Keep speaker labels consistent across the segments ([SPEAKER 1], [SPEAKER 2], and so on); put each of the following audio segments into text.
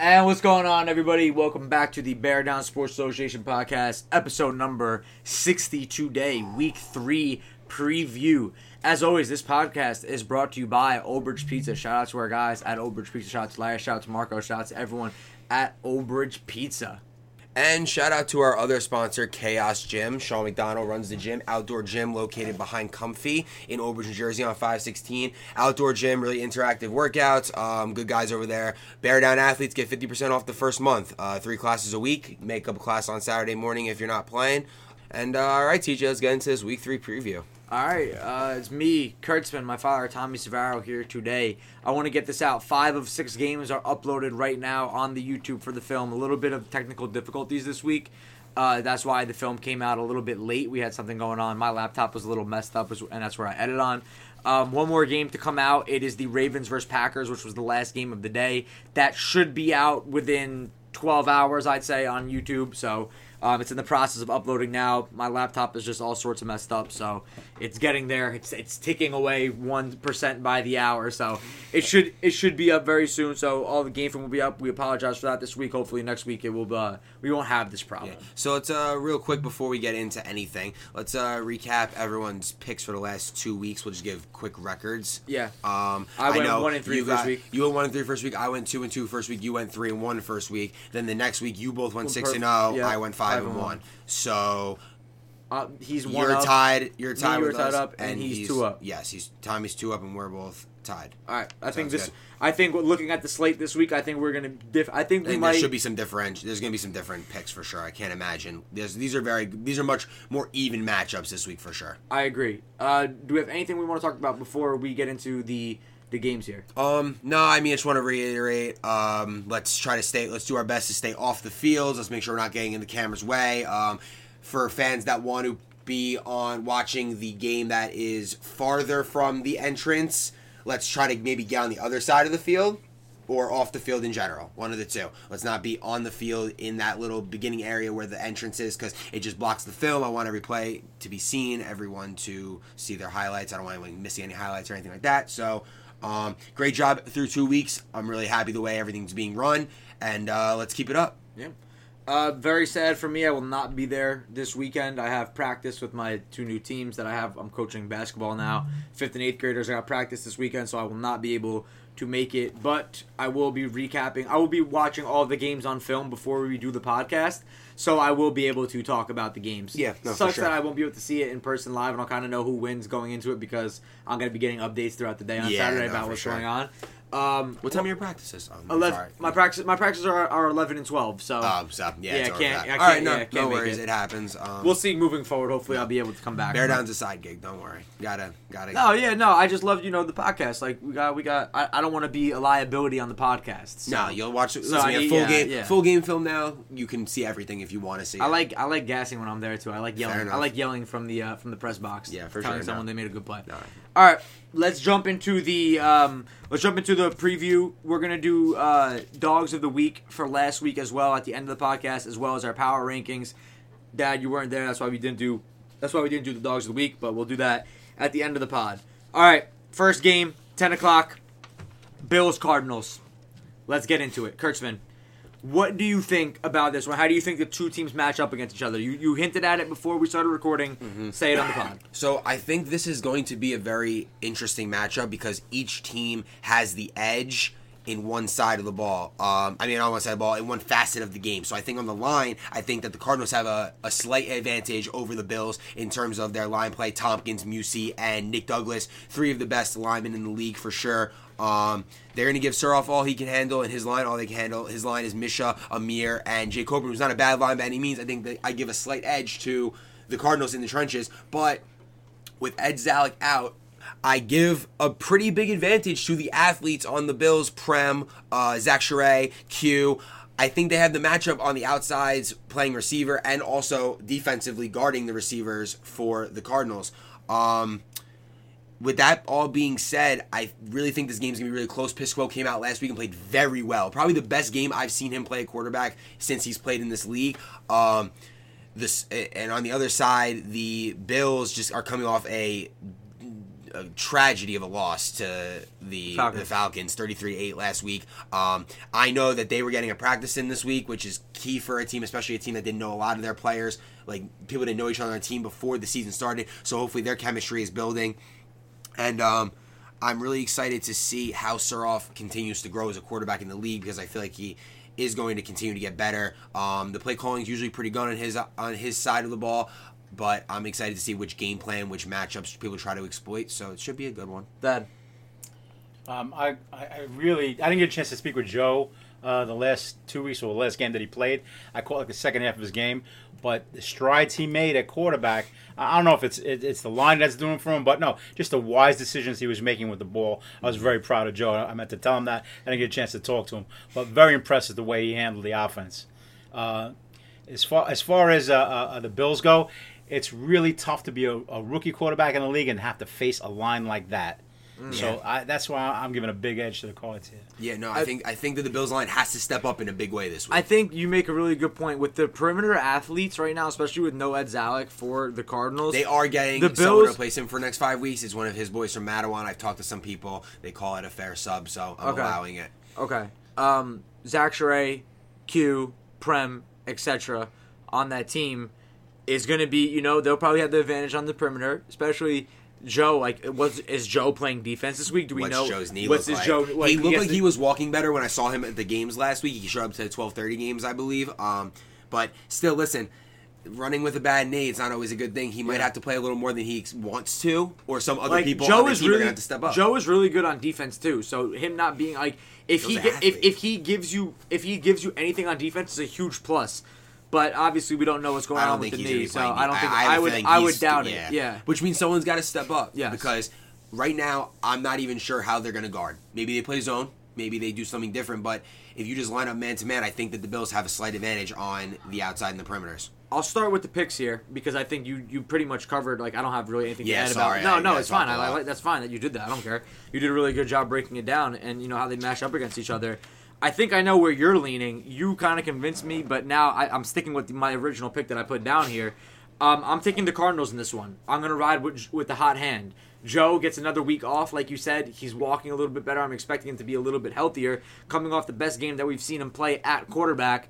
[SPEAKER 1] And what's going on, everybody? Welcome back to the Bear Down Sports Association podcast, episode number 60 today, week three preview. As always, this podcast is brought to you by Old Bridge Pizza. Shout out to our guys at Old Bridge Pizza. Shout out to Larry. Shout out to Marco. Shout out to everyone at Old Bridge Pizza.
[SPEAKER 2] And shout out to our other sponsor, Chaos Gym. Sean McDonald runs the gym, outdoor gym located behind Comfy in Old New Jersey on 516. Outdoor gym, really interactive workouts. Um, good guys over there. Bear Down athletes get 50% off the first month. Uh, three classes a week. Make up a class on Saturday morning if you're not playing. And uh, all right, TJ, let's get into this week three preview.
[SPEAKER 1] All right, uh, it's me, Kurtzman, my father, Tommy Savaro, here today. I want to get this out. Five of six games are uploaded right now on the YouTube for the film. A little bit of technical difficulties this week. Uh, that's why the film came out a little bit late. We had something going on. My laptop was a little messed up, and that's where I edit on. Um, one more game to come out. It is the Ravens versus Packers, which was the last game of the day. That should be out within 12 hours, I'd say, on YouTube. So um, it's in the process of uploading now. My laptop is just all sorts of messed up, so it's getting there. It's it's ticking away one percent by the hour, so it should it should be up very soon. So all the game film will be up. We apologize for that this week. Hopefully next week it will. Uh, we won't have this problem.
[SPEAKER 2] Yeah. So let's uh, real quick before we get into anything, let's uh, recap everyone's picks for the last two weeks. We'll just give quick records.
[SPEAKER 1] Yeah.
[SPEAKER 2] Um,
[SPEAKER 1] I went
[SPEAKER 2] know
[SPEAKER 1] one and three first
[SPEAKER 2] got-
[SPEAKER 1] week.
[SPEAKER 2] You went one and three first week. I went two and two first week. You went three and one first week. Then the next week you both went
[SPEAKER 1] Well,
[SPEAKER 2] six
[SPEAKER 1] per-
[SPEAKER 2] and zero.
[SPEAKER 1] yeah,
[SPEAKER 2] I went five, and one. So
[SPEAKER 1] Uh, he's one
[SPEAKER 2] you're
[SPEAKER 1] up.
[SPEAKER 2] tied. You're tied
[SPEAKER 1] you
[SPEAKER 2] with
[SPEAKER 1] tied
[SPEAKER 2] us,
[SPEAKER 1] up, and he's two up.
[SPEAKER 2] Yes, he's Tommy's two up, and we're both tied.
[SPEAKER 1] All right. I think this.
[SPEAKER 2] good.
[SPEAKER 1] I think looking at the slate this week, I think we're gonna. Diff- I think we
[SPEAKER 2] And
[SPEAKER 1] might.
[SPEAKER 2] there should be some different. There's to be some different picks for sure. I can't imagine. There's, these are very. These are much more even matchups this week for sure.
[SPEAKER 1] I agree. Uh, do we have anything we want to talk about before we get into the the games here?
[SPEAKER 2] Um, no, I mean, I just want to reiterate. Um, let's try to stay. Let's do our best to stay off the fields. Let's make sure we're not getting in the camera's way. Um, for fans that want to be on watching the game that is farther from the entrance, let's try to maybe get on the other side of the field or off the field in general. One of the two. Let's not be on the field in that little beginning area where the entrance is because it just blocks the film. I want every play to be seen, everyone to see their highlights. I don't want anyone missing any highlights or anything like that. So, um, great job through two weeks. I'm really happy the way everything's being run, and uh, let's keep it up.
[SPEAKER 1] Yeah. Uh, very sad for me. I will not be there this weekend. I have practice with my two new teams that I have. I'm coaching basketball now. Fifth and eighth graders. I got practice this weekend, so I will not be able to make it. But I will be recapping. I will be watching all the games on film before we do the podcast. So I will be able to talk about the games.
[SPEAKER 2] Yeah, no, for
[SPEAKER 1] sucks
[SPEAKER 2] sure.
[SPEAKER 1] that I won't be able to see it in person live, and I'll kind of know who wins going into it because I'm going to be getting updates throughout the day on
[SPEAKER 2] Yeah,
[SPEAKER 1] Saturday
[SPEAKER 2] no,
[SPEAKER 1] about what's
[SPEAKER 2] sure.
[SPEAKER 1] going on. Um,
[SPEAKER 2] What time are your practices? Um,
[SPEAKER 1] Eleven.
[SPEAKER 2] sorry.
[SPEAKER 1] My practice. My practices are, are eleven and twelve. So
[SPEAKER 2] Um, so, yeah,
[SPEAKER 1] Yeah,
[SPEAKER 2] it's
[SPEAKER 1] I can't- I can't-
[SPEAKER 2] right, no,
[SPEAKER 1] yeah, I
[SPEAKER 2] no worries.
[SPEAKER 1] it.
[SPEAKER 2] It, happens. Um,
[SPEAKER 1] we'll see moving forward. Hopefully, I'll be able to come back.
[SPEAKER 2] Bear down's a side gig. Don't worry. Gotta, gotta.
[SPEAKER 1] No, yeah, no. I just love you know the podcast. Like we got, we got. I, I don't want to be a liability on the podcast. So.
[SPEAKER 2] No, you'll watch. Listen,
[SPEAKER 1] I
[SPEAKER 2] we have full
[SPEAKER 1] yeah,
[SPEAKER 2] game,
[SPEAKER 1] yeah.
[SPEAKER 2] full game film now. You can see everything if you want to see.
[SPEAKER 1] I
[SPEAKER 2] it.
[SPEAKER 1] like I like gassing when I'm there too. I like yelling. I like yelling from the uh, from the press box.
[SPEAKER 2] Yeah, for
[SPEAKER 1] telling
[SPEAKER 2] sure,
[SPEAKER 1] someone
[SPEAKER 2] no.
[SPEAKER 1] they made a good play.
[SPEAKER 2] All right.
[SPEAKER 1] All right, let's jump into the um, let's jump into the preview. We're gonna do uh, dogs of the week for last week as well at the end of the podcast, as well as our power rankings. Dad, you weren't there. That's why we didn't do. That's why we didn't do the dogs of the week, but we'll do that at the end of the pod. All right, first game, ten o'clock. Bills Cardinals. Let's get into it, Kurtzman. What do you think about this one? How do you think the two teams match up against each other? You you hinted at it before we started recording.
[SPEAKER 2] Mm-hmm.
[SPEAKER 1] Say it on the pod.
[SPEAKER 2] So I think this is going to be a very interesting matchup because each team has the edge in one side of the ball. Um, I mean, on one side of the ball, in one facet of the game. So I think on the line, I think that the Cardinals have a, a slight advantage over the Bills in terms of their line play. Tompkins, Musi, and Nick Douglas, three of the best linemen in the league for sure. Um, they're going to give Suroff all he can handle, and his line all they can handle. His line is Misha, Amir, and Jay Coburn, who's not a bad line by any means. I think that I give a slight edge to the Cardinals in the trenches, but with Ed Zalek out, I give a pretty big advantage to the athletes on the Bills, Prem, uh, Zach Charay, Q. I think they have the matchup on the outsides playing receiver and also defensively guarding the receivers for the Cardinals. Um, with that all being said, I really think this game's gonna be really close. Pisco came out last week and played very well. Probably the best game I've seen him play a quarterback since he's played in this league. Um, this and on the other side, the Bills just are coming off a a tragedy of a loss to the
[SPEAKER 1] Falcons.
[SPEAKER 2] the Falcons, 33-8 last week. Um, I know that they were getting a practice in this week, which is key for a team, especially a team that didn't know a lot of their players. Like people didn't know each other on the team before the season started, so hopefully their chemistry is building. And um, I'm really excited to see how Suroff continues to grow as a quarterback in the league because I feel like he is going to continue to get better. Um, the play calling is usually pretty good on his on his side of the ball, but I'm excited to see which game plan, which matchups people try to exploit. So it should be a good one.
[SPEAKER 1] Dad.
[SPEAKER 3] Um, I, I I really I didn't get a chance to speak with Joe uh, the last two weeks or the last game that he played. I caught like the second half of his game, but the strides he made at quarterback. I don't know if it's it, it's the line that's doing for him, but no, just the wise decisions he was making with the ball. I was very proud of Joe. I meant to tell him that. I didn't get a chance to talk to him, but very impressed with the way he handled the offense. Uh, as far as far as uh, uh, the Bills go, it's really tough to be a, a rookie quarterback in the league and have to face a line like that. So I, that's why I'm giving a big edge to the Cards here.
[SPEAKER 2] Yeah, no, I, think I think that the Bills line has to step up in a big way this week.
[SPEAKER 1] I think you make a really good point with the perimeter athletes right now, especially with no Ed Zalek for the Cardinals.
[SPEAKER 2] They are getting
[SPEAKER 1] The
[SPEAKER 2] someone to replace him for the next five weeks. It's one of his boys from Matawan. I've talked to some people. They call it a fair sub, so I'm
[SPEAKER 1] Okay.
[SPEAKER 2] allowing it.
[SPEAKER 1] Okay. Um, Zach Sherray, Q, Prem, etc. on that team is going to be, you know, they'll probably have the advantage on the perimeter, especially Joe. Like, was is Joe playing defense this week? Do we
[SPEAKER 2] What's
[SPEAKER 1] know
[SPEAKER 2] Joe's knee
[SPEAKER 1] what's his
[SPEAKER 2] like?
[SPEAKER 1] Joe? like,
[SPEAKER 2] he looked like
[SPEAKER 1] the-
[SPEAKER 2] he was walking better when I saw him at the games last week. He showed up to the twelve thirty games, I believe. Um, but still, listen, running with a bad knee, it's not always a good thing. He might
[SPEAKER 1] Yeah.
[SPEAKER 2] have to play a little more than he wants to, or some other
[SPEAKER 1] like
[SPEAKER 2] people
[SPEAKER 1] Joe is really
[SPEAKER 2] have to step up.
[SPEAKER 1] Joe is really good on defense too. So him not being like if
[SPEAKER 2] Joe's
[SPEAKER 1] he if, if he gives you if he gives you anything on defense is a huge plus. But obviously we don't know what's going on with the knee,
[SPEAKER 2] be
[SPEAKER 1] so. I don't think
[SPEAKER 2] have
[SPEAKER 1] I,
[SPEAKER 2] a
[SPEAKER 1] would
[SPEAKER 2] feeling
[SPEAKER 1] I would
[SPEAKER 2] he's-
[SPEAKER 1] doubt it. Yeah.
[SPEAKER 2] Which means someone's got to step up.
[SPEAKER 1] Yes.
[SPEAKER 2] Because right now, I'm not even sure how they're going to guard. Maybe they play zone. Maybe they do something different. But if you just line up man to man, I think that the Bills have a slight advantage on the outside and the perimeters.
[SPEAKER 1] I'll start with the picks here because I think you you pretty much covered like I don't have really anything
[SPEAKER 2] Yeah,
[SPEAKER 1] to add
[SPEAKER 2] sorry,
[SPEAKER 1] about.
[SPEAKER 2] I-
[SPEAKER 1] No, no, it's fine.
[SPEAKER 2] talked a
[SPEAKER 1] I, I
[SPEAKER 2] lot.
[SPEAKER 1] like that's fine that you did that. I don't care. You did a really good job breaking it down and you know how they match up against each other. I think I know where you're leaning. You kind of convinced me, but now I, I'm sticking with my original pick that I put down here. Um, I'm taking the Cardinals in this one. I'm gonna ride with with the hot hand. Joe gets another week off, like you said. He's walking a little bit better. I'm expecting him to be a little bit healthier, coming off the best game that we've seen him play at quarterback.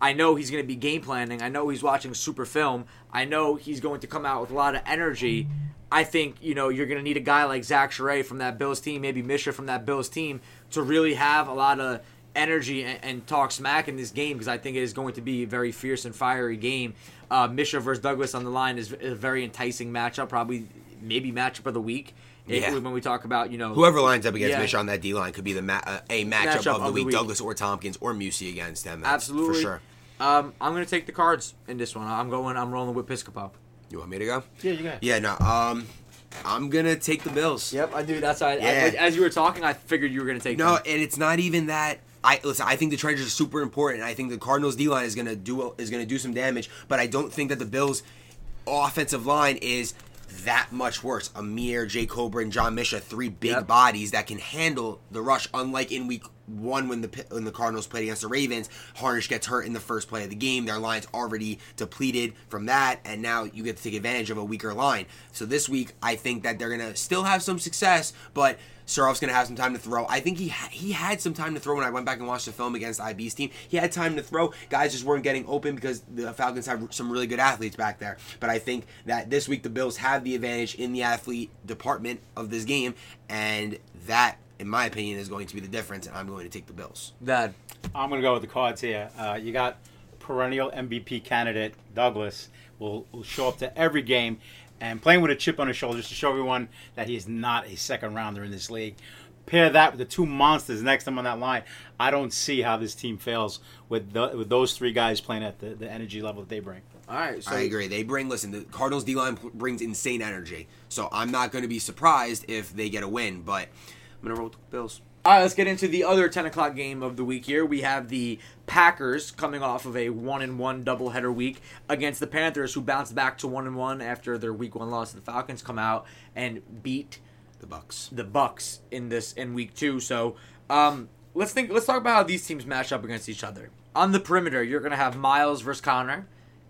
[SPEAKER 1] I know he's going to be game planning. I know he's watching super film. I know he's going to come out with a lot of energy. I think you know you're going to need a guy like Zach Sherray from that Bills team, maybe Misha from that Bills team, to really have a lot of energy and, and talk smack in this game because I think it is going to be a very fierce and fiery game. Uh, Misha versus Douglas on the line is, is a very enticing matchup, probably maybe matchup of the week. If-
[SPEAKER 2] Yeah.
[SPEAKER 1] when we talk about you know
[SPEAKER 2] Whoever lines up against
[SPEAKER 1] Yeah.
[SPEAKER 2] Mitch on that D line could be the ma- uh, a matchup, of the week. Douglas or Tompkins or Musi against them. That's
[SPEAKER 1] absolutely
[SPEAKER 2] for sure.
[SPEAKER 1] Um, I'm going to take the cards in this one. I'm going. I'm rolling with Piscopo.
[SPEAKER 2] You want me to go?
[SPEAKER 3] Yeah, you go.
[SPEAKER 2] Yeah, no. Um, I'm gonna take the Bills.
[SPEAKER 1] Yep, I do. That's why. I,
[SPEAKER 2] Yeah.
[SPEAKER 1] like, as you were talking, I figured you were going to take.
[SPEAKER 2] No,
[SPEAKER 1] them.
[SPEAKER 2] and it's not even that. I listen. I think the Chargers are super important. I think the Cardinals D line is gonna do is gonna do some damage, but I don't think that the Bills offensive line is that much worse. Amir, Jay Coburn, and John Misha, three big
[SPEAKER 1] Yep.
[SPEAKER 2] bodies that can handle the rush. Unlike in week one when the when the Cardinals played against the Ravens, Harnish gets hurt in the first play of the game. Their line's already depleted from that, and now you get to take advantage of a weaker line. So this week, I think that they're gonna still have some success, but. Surov's gonna have some time to throw. I think he ha- he had some time to throw when I went back and watched the film against IB's team. He had time to throw. Guys just weren't getting open because the Falcons have some really good athletes back there. But I think that this week the Bills have the advantage in the athlete department of this game, and that, in my opinion, is going to be the difference. And I'm going to take the Bills.
[SPEAKER 1] Dad.
[SPEAKER 3] I'm going to go with the cards here. Uh, you got perennial MVP candidate Douglas will, will show up to every game and playing with a chip on his shoulder just to show everyone that he is not a second rounder in this league. Pair that with the two monsters next to him on that line. I don't see how this team fails with the, with those three guys playing at the, the energy level that they bring.
[SPEAKER 1] All right. So
[SPEAKER 2] I agree. They bring listen. The Cardinals D line brings insane energy, so I'm not going to be surprised if they get a win. But I'm going to roll with the Bills.
[SPEAKER 1] All right, let's get into the other 10 o'clock game of the week here. We have the Packers coming off of a 1 and 1 doubleheader week against the Panthers, who bounced back to 1 and 1 after their week 1 loss. The Falcons come out and beat
[SPEAKER 2] The Bucks.
[SPEAKER 1] the Bucks in this in week 2. So, um, let's think let's talk about how these teams match up against each other. On the perimeter, you're going to have Miles versus Connor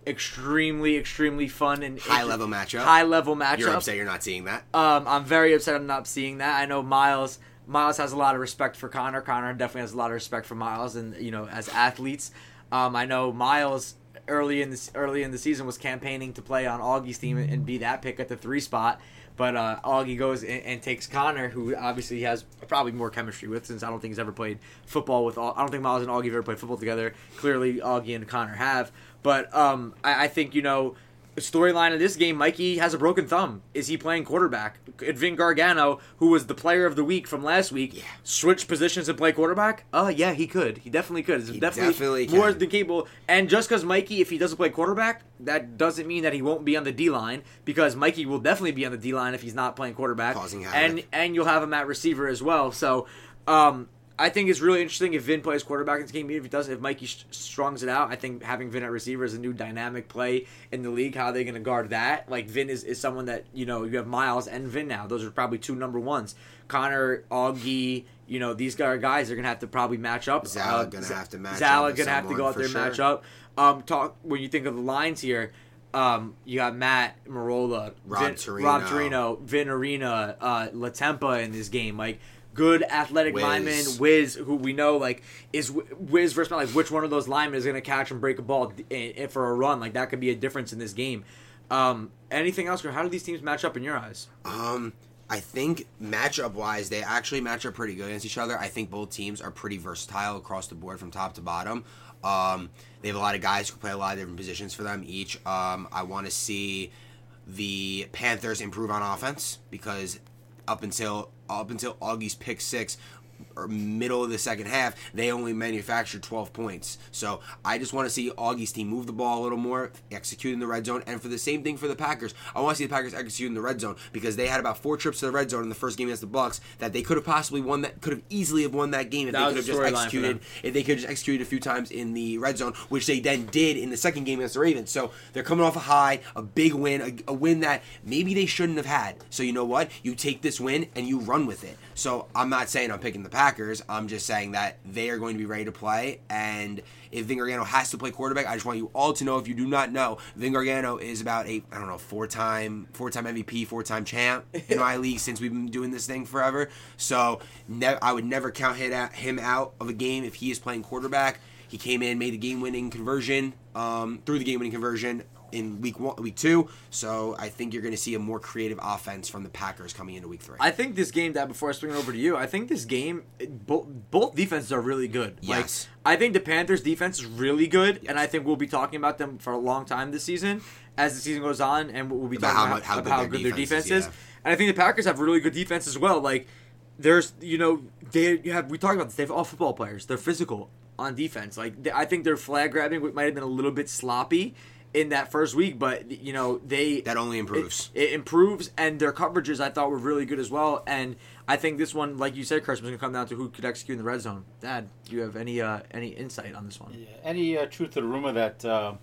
[SPEAKER 1] extremely, extremely fun and
[SPEAKER 2] High level matchup.
[SPEAKER 1] high level matchup.
[SPEAKER 2] You're upset you're not seeing that.
[SPEAKER 1] Um, I'm very upset I'm not seeing that. I know Miles. Miles has a lot of respect for Connor. Connor definitely has a lot of respect for Miles, and you know, as athletes, um, I know Miles early in this early in the season was campaigning to play on Augie's team and be that pick at the three spot. But uh, Augie goes and, and takes Connor, who obviously he has probably more chemistry with, since I don't think he's ever played football with. All, I don't think Miles and Augie have ever played football together. Clearly, Augie and Connor have. But um, I, I think you know storyline of this game, Mikey has a broken thumb. Is he playing quarterback? Could Vin Gargano, who was the player of the week from last week,
[SPEAKER 2] Yeah.
[SPEAKER 1] switch positions and play quarterback? Uh, yeah, he could. He definitely could. It's definitely,
[SPEAKER 2] definitely
[SPEAKER 1] more than capable. And just because Mikey, if he doesn't play quarterback, that doesn't mean that he won't be on the D line because Mikey will definitely be on the D line if he's not playing quarterback.
[SPEAKER 2] Causing havoc.
[SPEAKER 1] and and you'll have him at receiver as well. So, um, I think it's really interesting if Vin plays quarterback in this game. Even If he doesn't, if Mikey sh- strongs it out, I think having Vin at receiver is a new dynamic play in the league. How are they going to guard that? Like Vin is, is someone that you know you have Miles and Vin now. Those are probably two number ones. Connor, Augie, you know these guy- guys are going to have to probably match up.
[SPEAKER 2] Zala
[SPEAKER 1] Uh,
[SPEAKER 2] gonna
[SPEAKER 1] Z-
[SPEAKER 2] have to match
[SPEAKER 1] Zala gonna have to go out there and match up. Um, talk when you think of the lines here. Um, you got Matt Marola,
[SPEAKER 2] Rob
[SPEAKER 1] Vin,
[SPEAKER 2] Torino.
[SPEAKER 1] Rob Torino, Vin Arena, uh, Latempa in this game. Like good athletic
[SPEAKER 2] Wiz.
[SPEAKER 1] linemen, Wiz, who we know like is Wi- Wiz versus like which one of those linemen is going to catch and break a ball for a run? Like that could be a difference in this game. Um, anything else? How do these teams match up in your eyes?
[SPEAKER 2] Um, I think matchup wise, they actually match up pretty good against each other. I think both teams are pretty versatile across the board from top to bottom. Um, they have a lot of guys who play a lot of different positions for them each. Um, I want to see the Panthers improve on offense because up until up until Augie's pick six or middle of the second half, they only manufactured 12 points. So I just want to see Augie's team move the ball a little more, execute in the red zone, and for the same thing for the Packers, I want to see the Packers execute in the red zone because they had about four trips to the red zone in the first game against the Bucks that they could have possibly won that, could have easily have won that game if
[SPEAKER 1] That
[SPEAKER 2] they could have just executed, if they could have just executed a few times in the red zone, which they then did in the second game against the Ravens. So they're coming off a high, a big win, a, a win that maybe they shouldn't have had. So you know what? You take this win and you run with it. So I'm not saying I'm picking the Packers. I'm just saying that they are going to be ready to play. And if Vin Gargano has to play quarterback, I just want you all to know if you do not know, Vin Gargano is about a I don't know four time four time MVP, four time champ in my league since we've been doing this thing forever. So ne- I would never count him out of a game if he is playing quarterback. He came in, made the game winning conversion, um, through the game winning conversion in week one, week two. So I think you're going to see a more creative offense from the Packers coming into week three.
[SPEAKER 1] I think this game that before I swing it over to you, I think this game both both defenses are really good.
[SPEAKER 2] Yes.
[SPEAKER 1] Like, I think the Panthers defense is really good, and I think we'll be talking about them for a long time this season as the season goes on, and we'll be
[SPEAKER 2] About
[SPEAKER 1] talking
[SPEAKER 2] how
[SPEAKER 1] about
[SPEAKER 2] how
[SPEAKER 1] about
[SPEAKER 2] good their
[SPEAKER 1] good their
[SPEAKER 2] defense
[SPEAKER 1] defense
[SPEAKER 2] is,
[SPEAKER 1] is.
[SPEAKER 2] yeah.
[SPEAKER 1] And I think the Packers have really good defense as well. Like there's you know they you have we talked about this. They have all football players. They're physical on defense. Like they, I think their flag grabbing might have been a little bit sloppy in that first week, but you know they
[SPEAKER 2] that only improves.
[SPEAKER 1] it, it improves, and their coverages I thought were really good as well. And I think this one, like you said, Chris, was going to come down to who could execute in the red zone. Dad, do you have any uh, any insight on this one?
[SPEAKER 3] Yeah. Any uh, truth to the rumor that uh,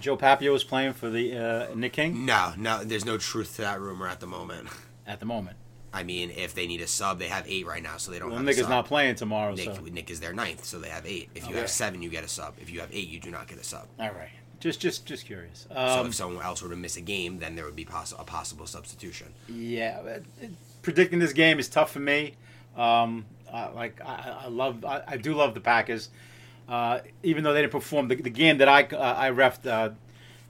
[SPEAKER 3] Joe Papio is playing for the uh, Nick King
[SPEAKER 2] no, no, there's no truth to that rumor at the moment.
[SPEAKER 3] at the moment?
[SPEAKER 2] I mean, if they need a sub, they have eight right now, so they don't
[SPEAKER 3] Well,
[SPEAKER 2] have
[SPEAKER 3] Nick
[SPEAKER 2] a
[SPEAKER 3] is not playing tomorrow,
[SPEAKER 2] Nick,
[SPEAKER 3] so
[SPEAKER 2] Nick is their ninth, so they have eight. If you
[SPEAKER 3] Okay.
[SPEAKER 2] have seven, you get a sub. If you have eight, you do not get a sub.
[SPEAKER 3] all right. Just, just, just curious.
[SPEAKER 2] so
[SPEAKER 3] Um,
[SPEAKER 2] if someone else were to miss a game, then there would be poss- a possible substitution.
[SPEAKER 3] Yeah, uh, predicting this game is tough for me. Um, uh, like I, I love, I, I do love the Packers, uh, even though they didn't perform the, the game that I uh, I refed. Uh,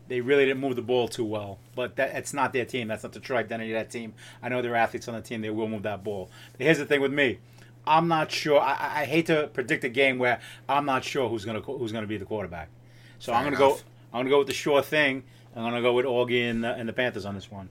[SPEAKER 3] they really didn't move the ball too well, but that, it's not their team. That's not the true identity of that team. I know there are athletes on the team. They will move that ball. But here's the thing with me. I'm not sure. I, I- I hate to predict a game where I'm not sure who's gonna who's gonna be the quarterback. So
[SPEAKER 2] Fair
[SPEAKER 3] I'm gonna
[SPEAKER 2] enough.
[SPEAKER 3] go. I'm gonna go with the sure thing. I'm gonna go with Augie and, uh, and the Panthers on this one.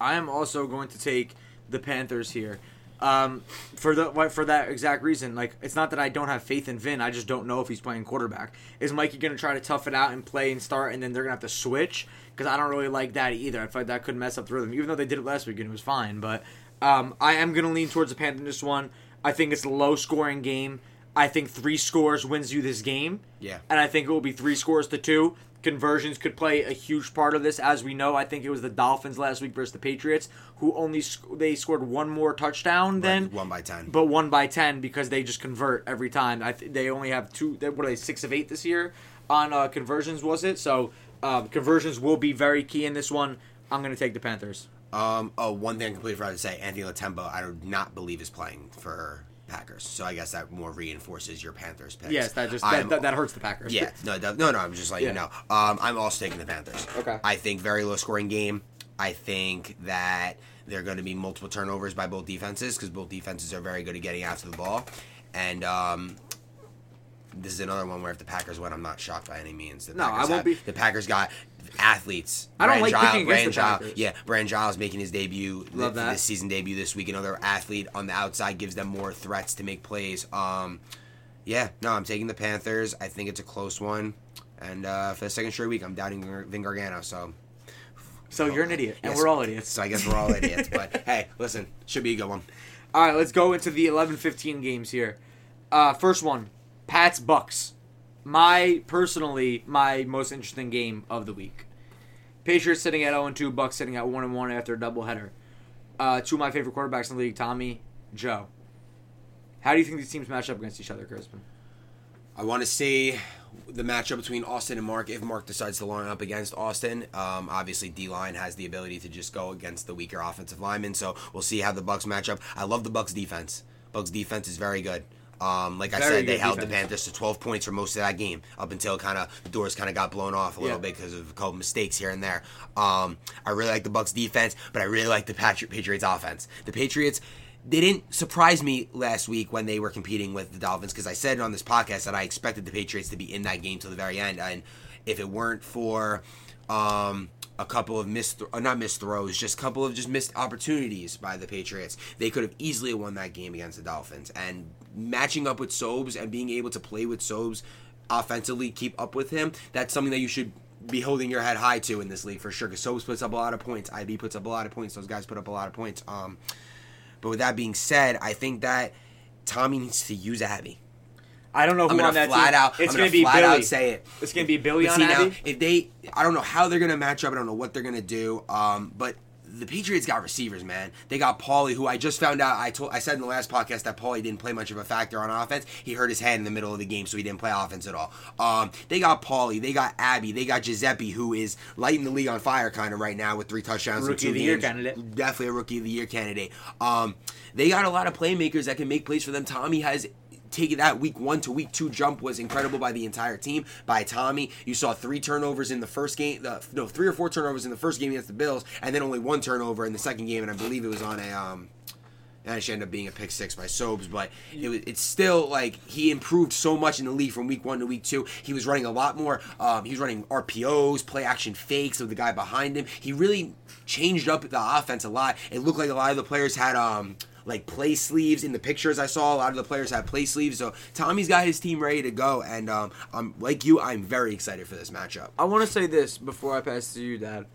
[SPEAKER 1] I am also going to take the Panthers here. Um, for the for that exact reason, like it's not that I don't have faith in Vin. I just don't know if he's playing quarterback. Is Mikey going to try to tough it out and play and start, and then they're going to have to switch? Because I don't really like that either. I feel like that could mess up the rhythm, even though they did it last week and it was fine. But um, I am going to lean towards the Panthers in this one. I think it's a low scoring game. I think three scores wins you this game.
[SPEAKER 2] Yeah.
[SPEAKER 1] And I think it will be three scores to two. Conversions could play a huge part of this, as we know. I think it was the Dolphins last week versus the Patriots, who only sc- they scored one more touchdown than
[SPEAKER 2] Right, one by 10.
[SPEAKER 1] but one by ten because they just convert every time. I th- they only have two. They, what are they? Six of eight this year on uh, conversions, was it? So Um, conversions will be very key in this one. I'm going to take the Panthers.
[SPEAKER 2] Um, oh, one thing I completely forgot to say: Anthony Latemba, I do not believe is playing for Packers. So I guess that more reinforces your Panthers pick.
[SPEAKER 1] Yes, that just that, that, that hurts the Packers.
[SPEAKER 2] Yeah, no, no, no. I'm just letting you know. Um, I'm also taking the Panthers.
[SPEAKER 1] Okay.
[SPEAKER 2] I think very low scoring game. I think that there are going to be multiple turnovers by both defenses because both defenses are very good at getting after the ball, and um, this is another one where if the Packers win, I'm not shocked by any means. The
[SPEAKER 1] No, I won't
[SPEAKER 2] have-
[SPEAKER 1] be-
[SPEAKER 2] The Packers got athletes.
[SPEAKER 1] I don't
[SPEAKER 2] Brandon
[SPEAKER 1] like
[SPEAKER 2] Giles-
[SPEAKER 1] picking against the
[SPEAKER 2] Giles-
[SPEAKER 1] Packers.
[SPEAKER 2] Yeah, Brandon Giles making his debut.
[SPEAKER 1] Love
[SPEAKER 2] th-
[SPEAKER 1] that.
[SPEAKER 2] This season debut this week. Another athlete on the outside gives them more threats to make plays. Um, yeah, no, I'm taking the Panthers. I think it's a close one. And uh, for the second straight week, I'm doubting Vin Gargano. So,
[SPEAKER 1] So you're an idiot, and
[SPEAKER 2] Yes.
[SPEAKER 1] we're all idiots.
[SPEAKER 2] so I guess we're all idiots. But hey, listen, should be a good one.
[SPEAKER 1] All right, let's go into the 11-15 games here. Uh, first one, Pats Bucks. My personally my most interesting game of the week. Patriots sitting at 0 2, Bucks sitting at 1 1 after a doubleheader. Uh, two of my favorite quarterbacks in the league, Tommy, Joe. How do you think these teams match up against each other, Crispin?
[SPEAKER 2] I want to see the matchup between Austin and Mark if Mark decides to line up against Austin. Um, obviously, D line has the ability to just go against the weaker offensive lineman, so we'll see how the Bucks match up. I love the Bucks defense. Bucks defense is very good. Um, like I said, they held the. Panthers to 12 points for most of that game up until kind of the doors kind of got blown off a little
[SPEAKER 1] Yeah.
[SPEAKER 2] bit because of a couple mistakes here and there. Um, I really like the Bucks defense, but I really like the Patri- Patriots offense. The Patriots they didn't surprise me last week when they were competing with the Dolphins because I said on this podcast that I expected the Patriots to be in that game till the very end, and if it weren't for um, a couple of missed, uh, not missed throws, just a couple of just missed opportunities by the Patriots, they could have easily won that game against the Dolphins. And matching up with Sobes and being able to play with Sobes offensively, keep up with him, that's something that you should be holding your head high to in this league for sure. Because Sobes puts up a lot of points, IB puts up a lot of points, those guys put up a lot of points. Um, but with that being said, I think that Tommy needs to use Abby.
[SPEAKER 1] I don't know who
[SPEAKER 2] I'm gonna
[SPEAKER 1] on that
[SPEAKER 2] flat
[SPEAKER 1] team.
[SPEAKER 2] out.
[SPEAKER 1] It's
[SPEAKER 2] I'm
[SPEAKER 1] gonna
[SPEAKER 2] gonna
[SPEAKER 1] be
[SPEAKER 2] flat
[SPEAKER 1] Billy.
[SPEAKER 2] out say it.
[SPEAKER 1] It's gonna be Billy on
[SPEAKER 2] see now, if they, I don't know how they're gonna match up. I don't know what they're gonna do. Um, but the Patriots got receivers, man. They got Paulie, who I just found out. I told, I said in the last podcast that Paulie didn't play much of a factor on offense. He hurt his hand in the middle of the game, so he didn't play offense at all. Um, they got Paulie, they got Abby, they got Giuseppe, who is lighting the league on fire kind of right now with three touchdowns,
[SPEAKER 1] Rookie of the year candidate.
[SPEAKER 2] Definitely a rookie of the year candidate. Um, they got a lot of playmakers that can make plays for them. Tommy has taking that week one to week two jump was incredible by the entire team by Tommy. You saw three turnovers in the first game, the, no, three or four turnovers in the first game against the Bills, and then only one turnover in the second game, and I believe it was on a um. It actually ended up being a pick six by Sobes, but it was, it's still like he improved so much in the league from week one to week two. He was running a lot more. Um, he was running RPOs, play action fakes of the guy behind him. He really changed up the offense a lot. It looked like a lot of the players had um, like play sleeves in the pictures I saw. A lot of the players have play sleeves. So Tommy's got his team ready to go, and um, I'm like you. I'm very excited for this matchup.
[SPEAKER 1] I want to say this before I pass to you, Dad.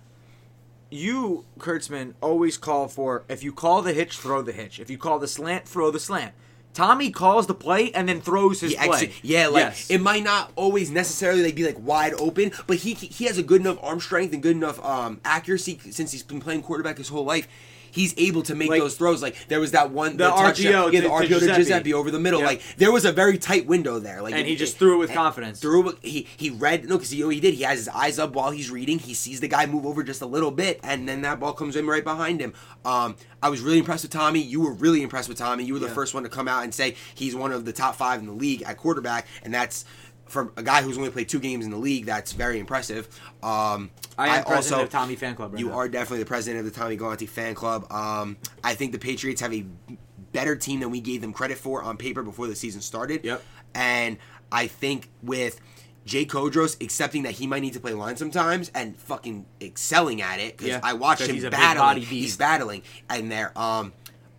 [SPEAKER 1] You, Kurtzman, always call for if you call the hitch, throw the hitch. If you call the slant, throw the slant. Tommy calls the play and then throws his
[SPEAKER 2] He
[SPEAKER 1] play.
[SPEAKER 2] yeah, like
[SPEAKER 1] Yes.
[SPEAKER 2] it might not always necessarily like be like wide open, but he he has a good enough arm strength and good enough um, accuracy since he's been playing quarterback his whole life. He's able to make
[SPEAKER 1] Like-
[SPEAKER 2] those throws. Like there was that one
[SPEAKER 1] The RPO
[SPEAKER 2] yeah, the
[SPEAKER 1] to
[SPEAKER 2] RPO to
[SPEAKER 1] Giuseppe.
[SPEAKER 2] Giuseppe over the middle.
[SPEAKER 1] Yeah.
[SPEAKER 2] Like there was a very tight window there. Like
[SPEAKER 1] And he just threw it with confidence.
[SPEAKER 2] Threw it. He he read no because he, he did. He has his eyes up while he's reading. He sees the guy move over just a little bit, and then that ball comes in right behind him. Um, I was really impressed with Tommy. You were really impressed with Tommy. You were the
[SPEAKER 1] Yeah.
[SPEAKER 2] first one to come out and say he's one of the top five in the league at quarterback, and that's from a guy who's only played two games in the league. That's very impressive. Um,
[SPEAKER 1] I am president of Tommy Fan Club right
[SPEAKER 2] you
[SPEAKER 1] now.
[SPEAKER 2] are definitely the president of the Tommy Galante fan club. Um, I think the Patriots have a better team than we gave them credit for on paper before the season started.
[SPEAKER 1] Yep.
[SPEAKER 2] And I think with Jay Kodros accepting that he might need to play line sometimes and fucking excelling at it because
[SPEAKER 1] Yeah,
[SPEAKER 2] I watched him
[SPEAKER 1] he's
[SPEAKER 2] battling.
[SPEAKER 1] body
[SPEAKER 2] He's battling, and there. Um,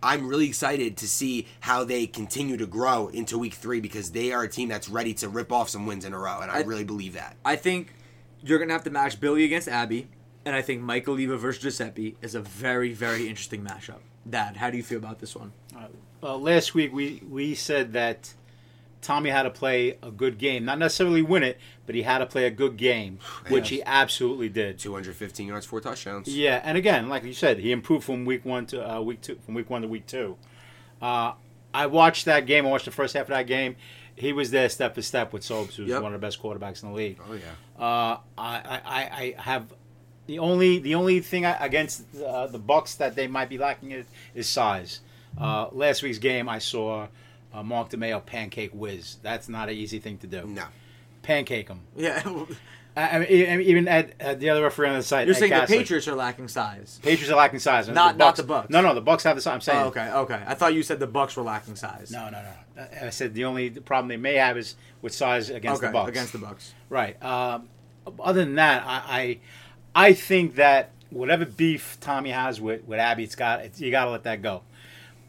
[SPEAKER 2] I'm really excited to see how they continue to grow into Week Three because they are a team that's ready to rip off some wins in a row, and I,
[SPEAKER 1] I-
[SPEAKER 2] really believe that.
[SPEAKER 1] I think you're gonna have to match Billy against Abby, and I think Michael Oliva versus Giuseppe is a very, very interesting matchup. Dad, how do you feel about this one?
[SPEAKER 3] Uh, last week we we said that Tommy had to play a good game, not necessarily win it, but he had to play a good game, which he absolutely did.
[SPEAKER 2] 215 yards, four touchdowns.
[SPEAKER 3] Yeah, and again, like you said, he improved from week one to uh, week two, from week one to week two. Uh, I watched that game. I watched the first half of that game. He was there step for step with Sobes, who's
[SPEAKER 1] Yep.
[SPEAKER 3] one of the best quarterbacks in the league.
[SPEAKER 2] Oh yeah.
[SPEAKER 3] Uh, I, I, I- I have the only the only thing I, against uh, the Bucks that they might be lacking is, is size. Uh, last week's game, I saw uh, Mark DeMeo pancake whiz. That's not an easy thing to do.
[SPEAKER 2] No.
[SPEAKER 3] Pancake him.
[SPEAKER 1] Yeah.
[SPEAKER 3] I, mean, even at, at the other referee on the site,
[SPEAKER 1] You're saying the Patriots are lacking size.
[SPEAKER 3] Patriots are lacking size.
[SPEAKER 1] Not- not the Bucks.
[SPEAKER 3] No, no, the Bucks have the size. I'm saying.
[SPEAKER 1] Oh, okay, okay. I thought you said the Bucks were lacking size.
[SPEAKER 3] No, no, no. I said the only problem they may have is with size against
[SPEAKER 1] okay,
[SPEAKER 3] the Bucks.
[SPEAKER 1] against the Bucks.
[SPEAKER 3] Right. Um, other than that, I, I I think that whatever beef Tommy has with, with Abby, it's got it's, you got to let that go.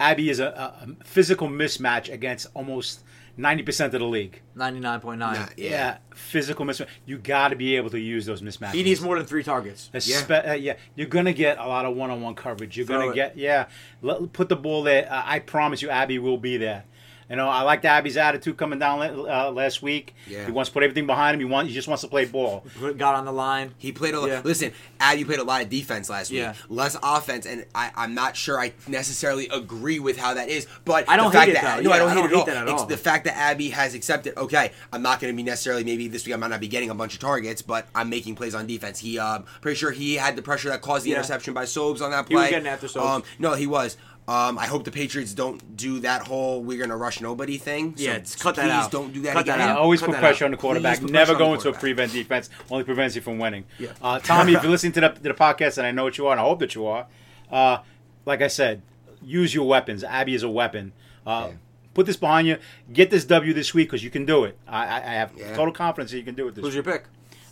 [SPEAKER 3] Abby is a, a physical mismatch against almost ninety percent of the league.
[SPEAKER 1] Ninety nine point nine.
[SPEAKER 2] Nah, yeah.
[SPEAKER 3] physical mismatch. You got to be able to use those mismatches.
[SPEAKER 1] He needs more than three targets.
[SPEAKER 3] Espe- yeah. Uh, yeah, you're gonna get a lot of one-on-one coverage. You're
[SPEAKER 1] Throw
[SPEAKER 3] gonna
[SPEAKER 1] it.
[SPEAKER 3] get yeah. Let, put the ball there. Uh, I promise you, Abby will be there. You know, I liked Abby's attitude coming down uh, last week.
[SPEAKER 2] Yeah.
[SPEAKER 3] He wants to put everything behind him. He wants. He just wants to play ball.
[SPEAKER 1] Got on the line.
[SPEAKER 2] He played a lot.
[SPEAKER 1] Yeah.
[SPEAKER 2] Listen, Abby played a lot of defense last week.
[SPEAKER 1] Yeah.
[SPEAKER 2] Less offense, and I, I'm not sure I necessarily agree with how that is. But
[SPEAKER 1] I don't
[SPEAKER 2] the fact
[SPEAKER 1] hate it,
[SPEAKER 2] that
[SPEAKER 1] though.
[SPEAKER 2] no,
[SPEAKER 1] Yeah,
[SPEAKER 2] I don't
[SPEAKER 1] I
[SPEAKER 2] hate
[SPEAKER 1] don't
[SPEAKER 2] it at
[SPEAKER 1] hate
[SPEAKER 2] all.
[SPEAKER 1] that at
[SPEAKER 2] it's
[SPEAKER 1] all.
[SPEAKER 2] the fact that Abby has accepted. Okay, I'm not going to be necessarily maybe this week I might not be getting a bunch of targets, but I'm making plays on defense. He, um, pretty sure he had the pressure that caused the
[SPEAKER 1] Yeah.
[SPEAKER 2] interception by Sobes on that play.
[SPEAKER 1] He
[SPEAKER 2] play.
[SPEAKER 1] was getting after Sobes.
[SPEAKER 2] Um, no, he was. Um, I hope the Patriots don't do that whole "we're going to rush nobody" thing.
[SPEAKER 1] Yeah,
[SPEAKER 2] so
[SPEAKER 1] just cut that out.
[SPEAKER 2] don't do that
[SPEAKER 1] Cut that
[SPEAKER 2] again.
[SPEAKER 1] out.
[SPEAKER 3] Always
[SPEAKER 1] Cut
[SPEAKER 3] put pressure
[SPEAKER 1] out.
[SPEAKER 3] on the quarterback. Never go into a
[SPEAKER 2] quarterback.
[SPEAKER 3] prevent defense. Only prevents you from winning.
[SPEAKER 1] Yeah.
[SPEAKER 3] Uh, Tommy, if you're listening to the, to the podcast, and I know what you are, and I hope that you are, uh, like I said, use your weapons. Abby is a weapon. Uh,
[SPEAKER 2] Yeah.
[SPEAKER 3] Put this behind you. Get this W this week because you can do it. I, I, I have
[SPEAKER 2] Yeah.
[SPEAKER 3] total confidence that you can do it this
[SPEAKER 1] Who's
[SPEAKER 3] week.
[SPEAKER 1] your pick?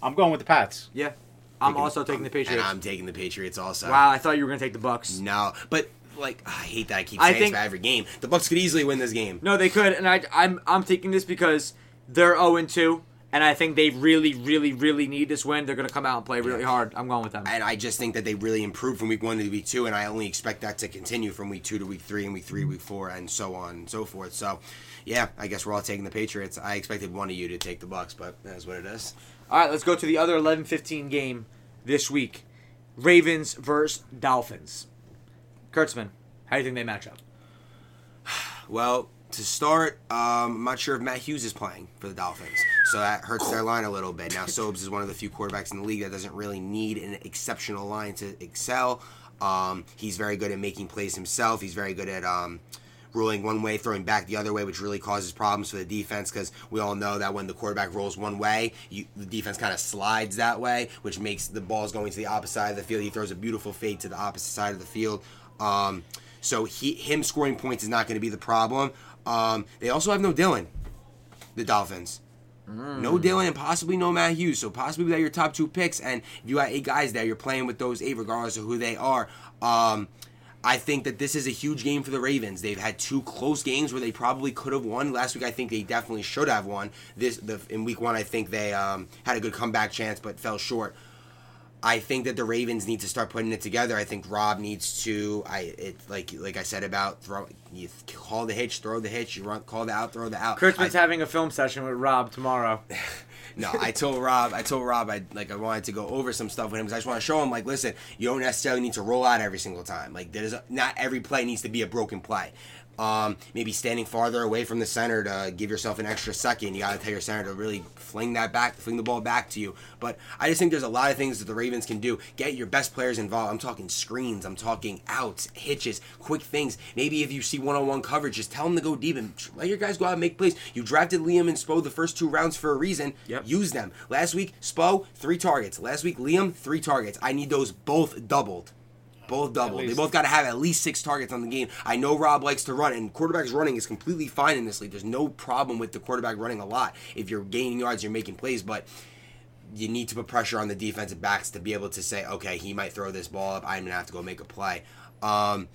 [SPEAKER 3] I'm going with the Pats.
[SPEAKER 1] Yeah. I'm
[SPEAKER 2] Taking-
[SPEAKER 1] also taking the
[SPEAKER 2] And
[SPEAKER 1] Patriots.
[SPEAKER 2] I'm taking the Patriots also.
[SPEAKER 1] Wow, I thought you were gonna take the Bucks.
[SPEAKER 2] No, but like I hate that I keep
[SPEAKER 1] I
[SPEAKER 2] saying
[SPEAKER 1] think-
[SPEAKER 2] this for every game. The Bucks could easily win this game.
[SPEAKER 1] No, they could, and I, I'm I'm taking this because they're 0 2, and I think they really, really, really need this win. They're gonna come out and play really
[SPEAKER 2] Yeah.
[SPEAKER 1] hard. I'm going with them.
[SPEAKER 2] And I just think that they really improved from week one to week two, and I only expect that to continue from week two to week three, and week three, week four, and so on and so forth. So, yeah, I guess we're all taking the Patriots. I expected one of you to take the Bucks, but that's what it is.
[SPEAKER 1] All right, let's go to the other 11-15 game this week: Ravens versus Dolphins. Kurtzman, how do you think they match up?
[SPEAKER 2] Well, to start, um, I'm not sure if Matt Hughes is playing for the Dolphins, so that hurts their line a little bit. Now, Sobes is one of the few quarterbacks in the league that doesn't really need an exceptional line to excel. Um, he's very good at making plays himself. He's very good at um, rolling one way, throwing back the other way, which really causes problems for the defense because we all know that when the quarterback rolls one way, you, the defense kind of slides that way, which makes the balls going to the opposite side of the field. He throws a beautiful fade to the opposite side of the field. Um, so he, him scoring points is not going to be the problem. Um, they also have no Dylan, the Dolphins. No Dylan and possibly no Matt Hughes. So possibly that your top two picks. And if you got eight guys there, you're playing with those eight regardless of who they are. Um, I think that this is a huge game for the Ravens. They've had two close games where they probably could have won. Last week, I think they definitely should have won. This the, in week one, I think they um, had a good comeback chance, but fell short. I think that the Ravens need to start putting it together. I think Rob needs to. I it like like I said about throw. You call the hitch, throw the hitch. You run, call the out, throw the out.
[SPEAKER 1] Kurtzman's
[SPEAKER 2] I-
[SPEAKER 1] having a film session with Rob tomorrow.
[SPEAKER 2] no, I told Rob. I told Rob I like I wanted to go over some stuff with him because I just want to show him like, listen, you don't necessarily need to roll out every single time. Like there's a, not every play needs to be a broken play. Um, maybe standing farther away from the center to give yourself an extra second. You got to tell your center to really fling that back, fling the ball back to you. But I just think there's a lot of things that the Ravens can do. Get your best players involved. I'm talking screens. I'm talking outs, hitches, quick things. Maybe if you see one-on-one coverage, just tell them to go deep and let your guys go out and make plays. You drafted Liam and Spo the first two rounds for a reason.
[SPEAKER 1] Yep.
[SPEAKER 2] Use them. Last week, Spo three targets. Last week, Liam three targets. I need those both doubled. Both doubled. They both got to have at least six targets on the game. I know Rob likes to run, and quarterbacks running is completely fine in this league. There's no problem with the quarterback running a lot. If you're gaining yards, you're making plays, but you need to put pressure on the defensive backs to be able to say, okay, he might throw this ball up. I'm gonna have to go make a play. Um,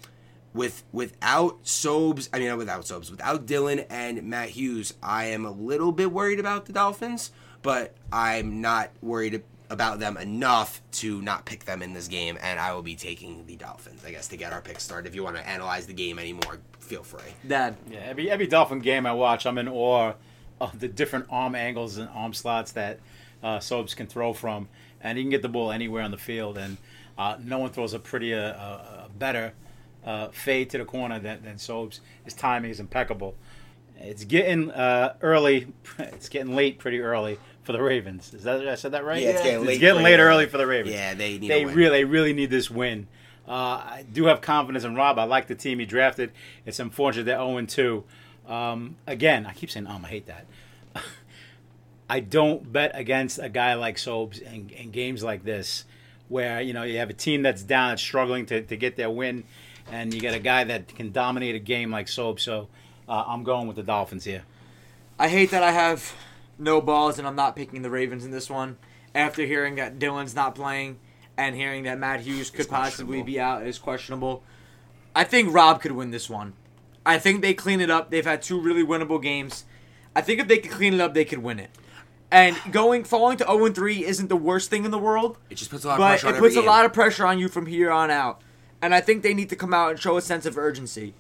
[SPEAKER 2] with without Sobes, I mean without Sobes, without Dylan and Matt Hughes, I am a little bit worried about the Dolphins, but I'm not worried about them enough to not pick them in this game, and I will be taking the Dolphins, I guess, to get our pick started. If you want to analyze the game anymore, feel free.
[SPEAKER 1] Dad,
[SPEAKER 3] Yeah, every every Dolphin game I watch, I'm in awe of the different arm angles and arm slots that uh, Sobes can throw from, and he can get the ball anywhere on the field, and uh, no one throws a prettier, uh, a better uh, fade to the corner than, than Sobes. His timing is impeccable. It's getting uh, early. It's getting late pretty early for the Ravens. Is that I said that right?
[SPEAKER 2] Yeah, it's getting late
[SPEAKER 3] It's getting
[SPEAKER 2] for
[SPEAKER 3] late early for the Ravens.
[SPEAKER 2] Yeah, they need
[SPEAKER 3] They
[SPEAKER 2] a win.
[SPEAKER 3] really, they really need this win. Uh, I do have confidence in Rob. I like the team he drafted. It's unfortunate they're 0 2. Um, again, I keep saying, um, I hate that. I don't bet against a guy like Sobes in, in games like this, where you know you have a team that's down, that's struggling to, to get their win, and you get a guy that can dominate a game like Sobes. So uh, I'm going with the Dolphins here.
[SPEAKER 1] I hate that I have no balls and I'm not picking the Ravens in this one. After hearing that Dylan's not playing and hearing that Matt Hughes could possibly be out is questionable. I think Rob could win this one. I think they clean it up. They've had two really winnable games. I think if they could clean it up, they could win it. And going falling to 0 3 isn't the worst thing in the world,
[SPEAKER 2] It just puts a lot of pressure on
[SPEAKER 1] it puts a
[SPEAKER 2] game.
[SPEAKER 1] lot of pressure on you from here on out. And I think they need to come out and show a sense of urgency.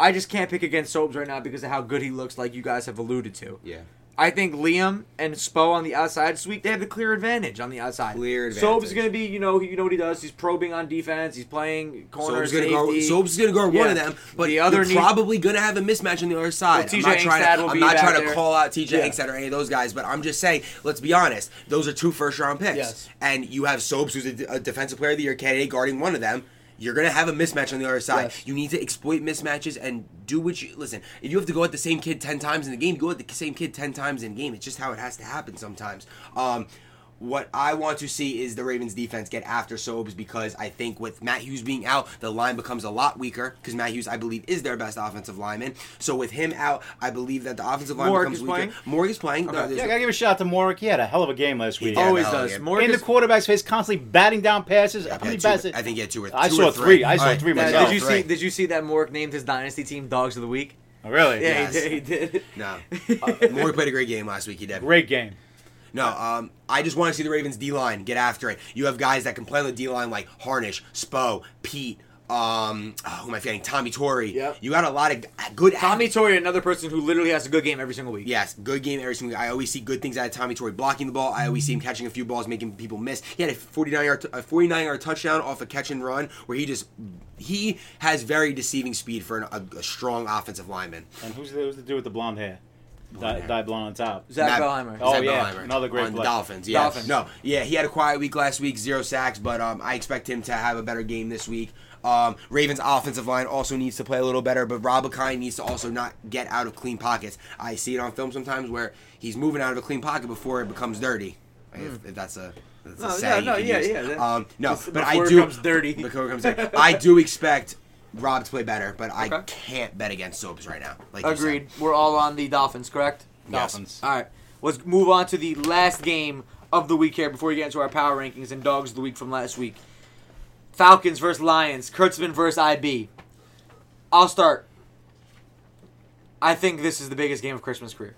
[SPEAKER 1] I just can't pick against Sobes right now because of how good he looks, like you guys have alluded to.
[SPEAKER 2] Yeah.
[SPEAKER 1] I think Liam and Spo on the outside this week they have the clear advantage on the outside.
[SPEAKER 2] Clear
[SPEAKER 1] advantage. Is going to be, you know, you know what he does. He's probing on defense. He's playing corner
[SPEAKER 2] Soap's gonna go. Soap's gonna guard one
[SPEAKER 1] Yeah.
[SPEAKER 2] of them, but
[SPEAKER 1] The other
[SPEAKER 2] you're probably gonna have a mismatch on the other side.
[SPEAKER 1] Well,
[SPEAKER 2] I'm not trying to. I'm not trying to
[SPEAKER 1] there.
[SPEAKER 2] call out TJ
[SPEAKER 1] Yeah.
[SPEAKER 2] Or any of those guys, but I'm just saying. Let's be honest. Those are two first round picks,
[SPEAKER 1] Yes.
[SPEAKER 2] and you have Sobes, who's a, a defensive player of the year candidate, guarding one of them. You're gonna have a mismatch on the other side.
[SPEAKER 1] Yes.
[SPEAKER 2] You need to exploit mismatches and do what you listen. If you have to go at the same kid ten times in the game, go at the same kid ten times in the game. It's just how it has to happen sometimes. Um, what I want to see is the Ravens defense get after Sobes because I think with Matt Hughes being out, the line becomes a lot weaker because Matt Hughes, I believe, is their best offensive lineman. So with him out, I believe that the offensive line
[SPEAKER 1] Morg
[SPEAKER 2] becomes
[SPEAKER 1] is
[SPEAKER 2] weaker.
[SPEAKER 1] playing?
[SPEAKER 2] Morg is playing.
[SPEAKER 1] Okay.
[SPEAKER 2] No,
[SPEAKER 3] Yeah, I gotta give a shout out to Morik. He had a hell of a game last week.
[SPEAKER 2] Yeah,
[SPEAKER 1] Always does.
[SPEAKER 2] yeah.
[SPEAKER 1] More
[SPEAKER 3] in the quarterback's face, constantly batting down passes.
[SPEAKER 2] I
[SPEAKER 3] How many
[SPEAKER 2] think he had
[SPEAKER 3] passes?
[SPEAKER 2] two- I think he had two or
[SPEAKER 3] I
[SPEAKER 2] two
[SPEAKER 3] saw
[SPEAKER 2] or
[SPEAKER 3] three. I saw
[SPEAKER 2] Alright.
[SPEAKER 3] three
[SPEAKER 1] Yeah,
[SPEAKER 3] myself.
[SPEAKER 1] did you see? Did you see that Mork named his dynasty team Dogs of the Week?
[SPEAKER 3] Oh, really?
[SPEAKER 1] Yeah,
[SPEAKER 2] Yes.
[SPEAKER 1] he did. He did.
[SPEAKER 2] No, uh, Morg played a great game last week. He did.
[SPEAKER 3] Great game.
[SPEAKER 2] No, um, I just want to see the Ravens D line get after it. You have guys that can play on the D line like Harnish, Spo, Pete. Um, oh, who am I forgetting? Tommy Torrey.
[SPEAKER 1] Yep.
[SPEAKER 2] You got a lot of good.
[SPEAKER 1] Tommy Torrey, another person who literally has a good game every single week.
[SPEAKER 2] Yes, good game every single. Week. I always see good things out of Tommy Torrey blocking the ball. I always see him catching a few balls, making people miss. He had a 49 yard, a 49 yard touchdown off a catch and run where he just he has very deceiving speed for an, a, a strong offensive lineman.
[SPEAKER 3] And who's the, who's the dude with the blonde hair? Di-
[SPEAKER 2] hair.
[SPEAKER 3] dyed blonde on top.
[SPEAKER 1] Zach
[SPEAKER 2] Matt-
[SPEAKER 1] Bellheimer.
[SPEAKER 3] Oh,
[SPEAKER 2] Zach
[SPEAKER 3] yeah,
[SPEAKER 2] Bellheimer
[SPEAKER 3] another great
[SPEAKER 2] on the
[SPEAKER 3] play.
[SPEAKER 2] Dolphins. Yeah,
[SPEAKER 1] Dolphins.
[SPEAKER 2] no, yeah, he had a quiet week last week, zero sacks, but um, I expect him to have a better game this week. Um, Ravens offensive line also needs to play a little better, but Rob Akine needs to also not get out of clean pockets. I see it on film sometimes where he's moving out of a clean pocket before it becomes dirty. If, if that's a that's a
[SPEAKER 1] No,
[SPEAKER 2] saying
[SPEAKER 1] yeah, no,
[SPEAKER 2] you
[SPEAKER 1] yeah,
[SPEAKER 2] use.
[SPEAKER 1] yeah, that-
[SPEAKER 2] Um, no,
[SPEAKER 1] Bef-
[SPEAKER 2] but I
[SPEAKER 1] before it
[SPEAKER 2] do
[SPEAKER 1] becomes dirty.
[SPEAKER 2] Before it becomes dirty. I do expect Rob to play better, but I
[SPEAKER 1] Okay.
[SPEAKER 2] can't bet against Sobes right now. Like you said.
[SPEAKER 1] Agreed. We're all on the Dolphins, correct?
[SPEAKER 2] Yes.
[SPEAKER 3] Dolphins.
[SPEAKER 1] All right. Let's move on to the last game of the week here before we get into our power rankings and dogs of the week from last week. Falcons versus Lions. Kurtzman versus IB. I'll start. I think this is the biggest game of Kurtzman's career.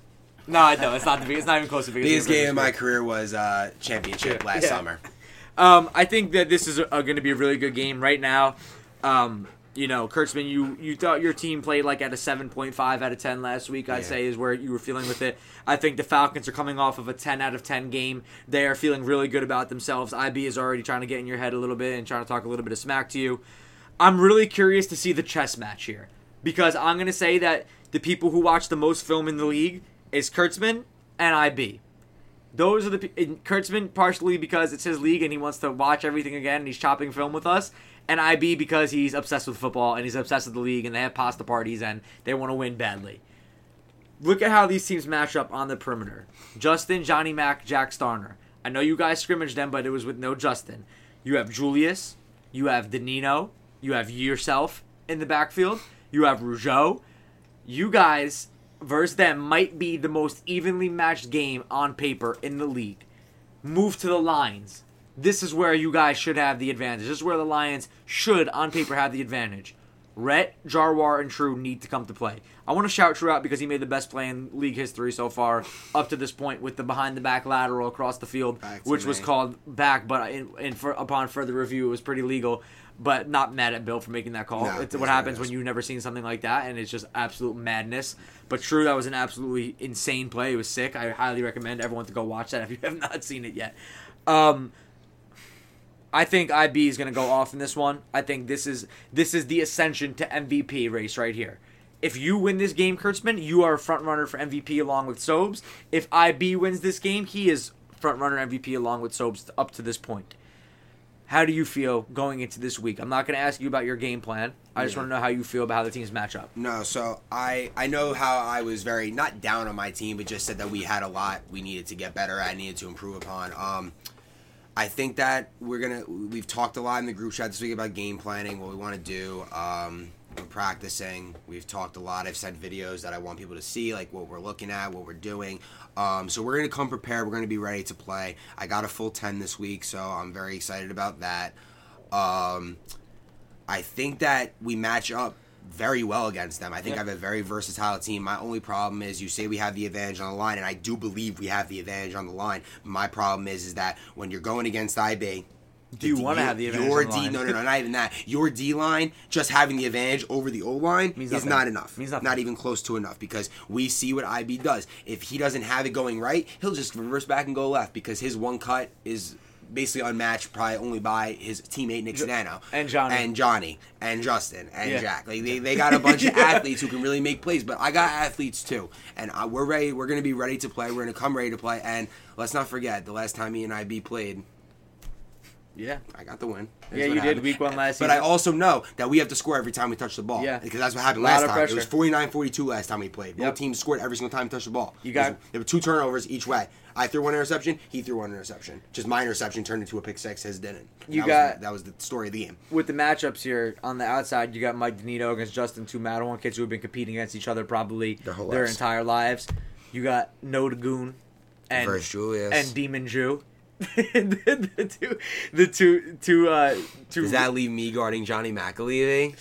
[SPEAKER 1] No, I know it's not the biggest. It's not even close to the biggest,
[SPEAKER 2] Biggest game
[SPEAKER 1] of
[SPEAKER 2] of my
[SPEAKER 1] Kurtzman's
[SPEAKER 2] career was uh, championship
[SPEAKER 1] Yeah.
[SPEAKER 2] last
[SPEAKER 1] Yeah.
[SPEAKER 2] summer.
[SPEAKER 1] Um, I think that this is going to be a really good game right now. Um, you know, Kurtzman, you you thought your team played like at a seven point five out of ten last week. I'd
[SPEAKER 2] Yeah.
[SPEAKER 1] say is where you were feeling with it. I think the Falcons are coming off of a ten out of ten game. They are feeling really good about themselves. IB is already trying to get in your head a little bit and trying to talk a little bit of smack to you. I'm really curious to see the chess match here because I'm going to say that the people who watch the most film in the league is Kurtzman and IB. Those are the Kurtzman partially because it's his league and he wants to watch everything again and he's chopping film with us, and IB because he's obsessed with football and he's obsessed with the league and they have pasta parties and they want to win badly. Look at how these teams match up on the perimeter. Justin, Johnny Mack, Jack Starner. I know you guys scrimmaged them, but it was with no Justin. You have Julius, you have Danino, you have yourself in the backfield, you have Rougeau. You guys versus them might be the most evenly matched game on paper in the league. Move to the lines. This is where you guys should have the advantage. This is where the Lions should, on paper, have the advantage. Rhett, Jarwar, and True need to come to play. I want to shout True out because he made the best play in league history so far up to this point with the behind the back lateral across the field, which was called back, but in, in for, upon further review, it was pretty legal. But not mad at Bill for making that call.
[SPEAKER 2] No,
[SPEAKER 1] it's what happens when you've never seen something like that, and it's just absolute madness. But True, that was an absolutely insane play. It was sick. I highly recommend everyone to go watch that if you have not seen it yet. Um, I think IB is going to go off in this one. I think this is this is the ascension to MVP race right here. If you win this game, Kurtzman, you are a front runner for MVP along with Sobes. If IB wins this game, he is front runner MVP along with Sobes up to this point. How do you feel going into this week? I'm not going to ask you about your game plan. I just
[SPEAKER 2] Yeah.
[SPEAKER 1] want to know how you feel about how the teams match up.
[SPEAKER 2] No, so I I know how I was very not down on my team, but just said that we had a lot we needed to get better at, needed to improve upon. Um, I think that we're gonna we've talked a lot in the group chat this week about game planning, what we want to do. Um, we're practicing. We've talked a lot. I've sent videos that I want people to see, like what we're looking at, what we're doing. Um, so we're gonna come prepared. We're gonna be ready to play. I got a full ten this week, so I'm very excited about that. Um, I think that we match up very well against them. I think
[SPEAKER 1] Yeah.
[SPEAKER 2] I have a very versatile team. My only problem is you say we have the advantage on the line, and I do believe we have the advantage on the line. My problem is is that when you're going against IB,
[SPEAKER 1] Do you wanna have the advantage
[SPEAKER 2] Your
[SPEAKER 1] on the
[SPEAKER 2] D,
[SPEAKER 1] line?
[SPEAKER 2] no, no, no, not even that. Your D line just having the advantage over the O line
[SPEAKER 1] Means
[SPEAKER 2] is
[SPEAKER 1] nothing.
[SPEAKER 2] not enough.
[SPEAKER 1] Means nothing.
[SPEAKER 2] Not even close to enough because we see what IB does. If he doesn't have it going right, he'll just reverse back and go left because his one cut is basically unmatched, probably only by his teammate Nick Sedano
[SPEAKER 1] and Johnny.
[SPEAKER 2] and Johnny and Justin and
[SPEAKER 1] Yeah.
[SPEAKER 2] Jack. Like they, they got a bunch of athletes who can really make plays, but I got athletes too, and I, we're ready. We're gonna be ready to play. We're gonna come ready to play, and let's not forget the last time me and IB played,
[SPEAKER 1] Yeah.
[SPEAKER 2] I got the win. That's
[SPEAKER 1] Yeah, you did
[SPEAKER 2] happened.
[SPEAKER 1] week one last season. But.
[SPEAKER 2] I also know that we have to score every time we touch the ball.
[SPEAKER 1] Yeah.
[SPEAKER 2] Because that's what happened last time. It was
[SPEAKER 1] pressure.
[SPEAKER 2] 49 42 last time we played.
[SPEAKER 1] Yep.
[SPEAKER 2] Both teams scored every single time we touched the ball.
[SPEAKER 1] You got-
[SPEAKER 2] There were two turnovers each way. I threw one interception, he threw one interception. Just my interception turned into a pick six, his didn't.
[SPEAKER 1] You
[SPEAKER 2] that
[SPEAKER 1] got-
[SPEAKER 2] Was that was the story of the game.
[SPEAKER 1] with the matchups here on the outside, you got Mike Danito against Justin, two Matawan kids who have been competing against each other probably
[SPEAKER 2] Their whole
[SPEAKER 1] their
[SPEAKER 2] lives.
[SPEAKER 1] entire lives. You got No Goon and
[SPEAKER 2] Versus Julius.
[SPEAKER 1] and Demon Jew. the, the two, the two, two, uh, two.
[SPEAKER 2] Does that leave me guarding Johnny McAlevey?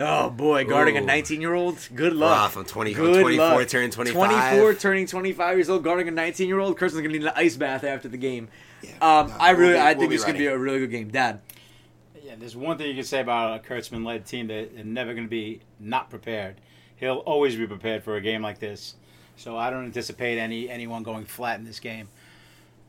[SPEAKER 1] oh boy, guarding a 19 year old. Good luck.
[SPEAKER 2] Rough. I'm 20 I'm 24
[SPEAKER 1] luck.
[SPEAKER 2] turning 25.
[SPEAKER 1] 24 turning 25 years old, guarding a 19 year old. Kurtzman's gonna need an ice bath after the game.
[SPEAKER 2] Yeah.
[SPEAKER 1] Um,
[SPEAKER 2] No,
[SPEAKER 1] I
[SPEAKER 2] we'll
[SPEAKER 1] really,
[SPEAKER 2] be-
[SPEAKER 1] I
[SPEAKER 2] we'll
[SPEAKER 1] think
[SPEAKER 2] be
[SPEAKER 1] it's gonna be a really good game. Dad,
[SPEAKER 3] Yeah, there's one thing you can say about a Kurtzman-led team that they're never going to be not prepared. He'll always be prepared for a game like this. So I don't anticipate any anyone going flat in this game.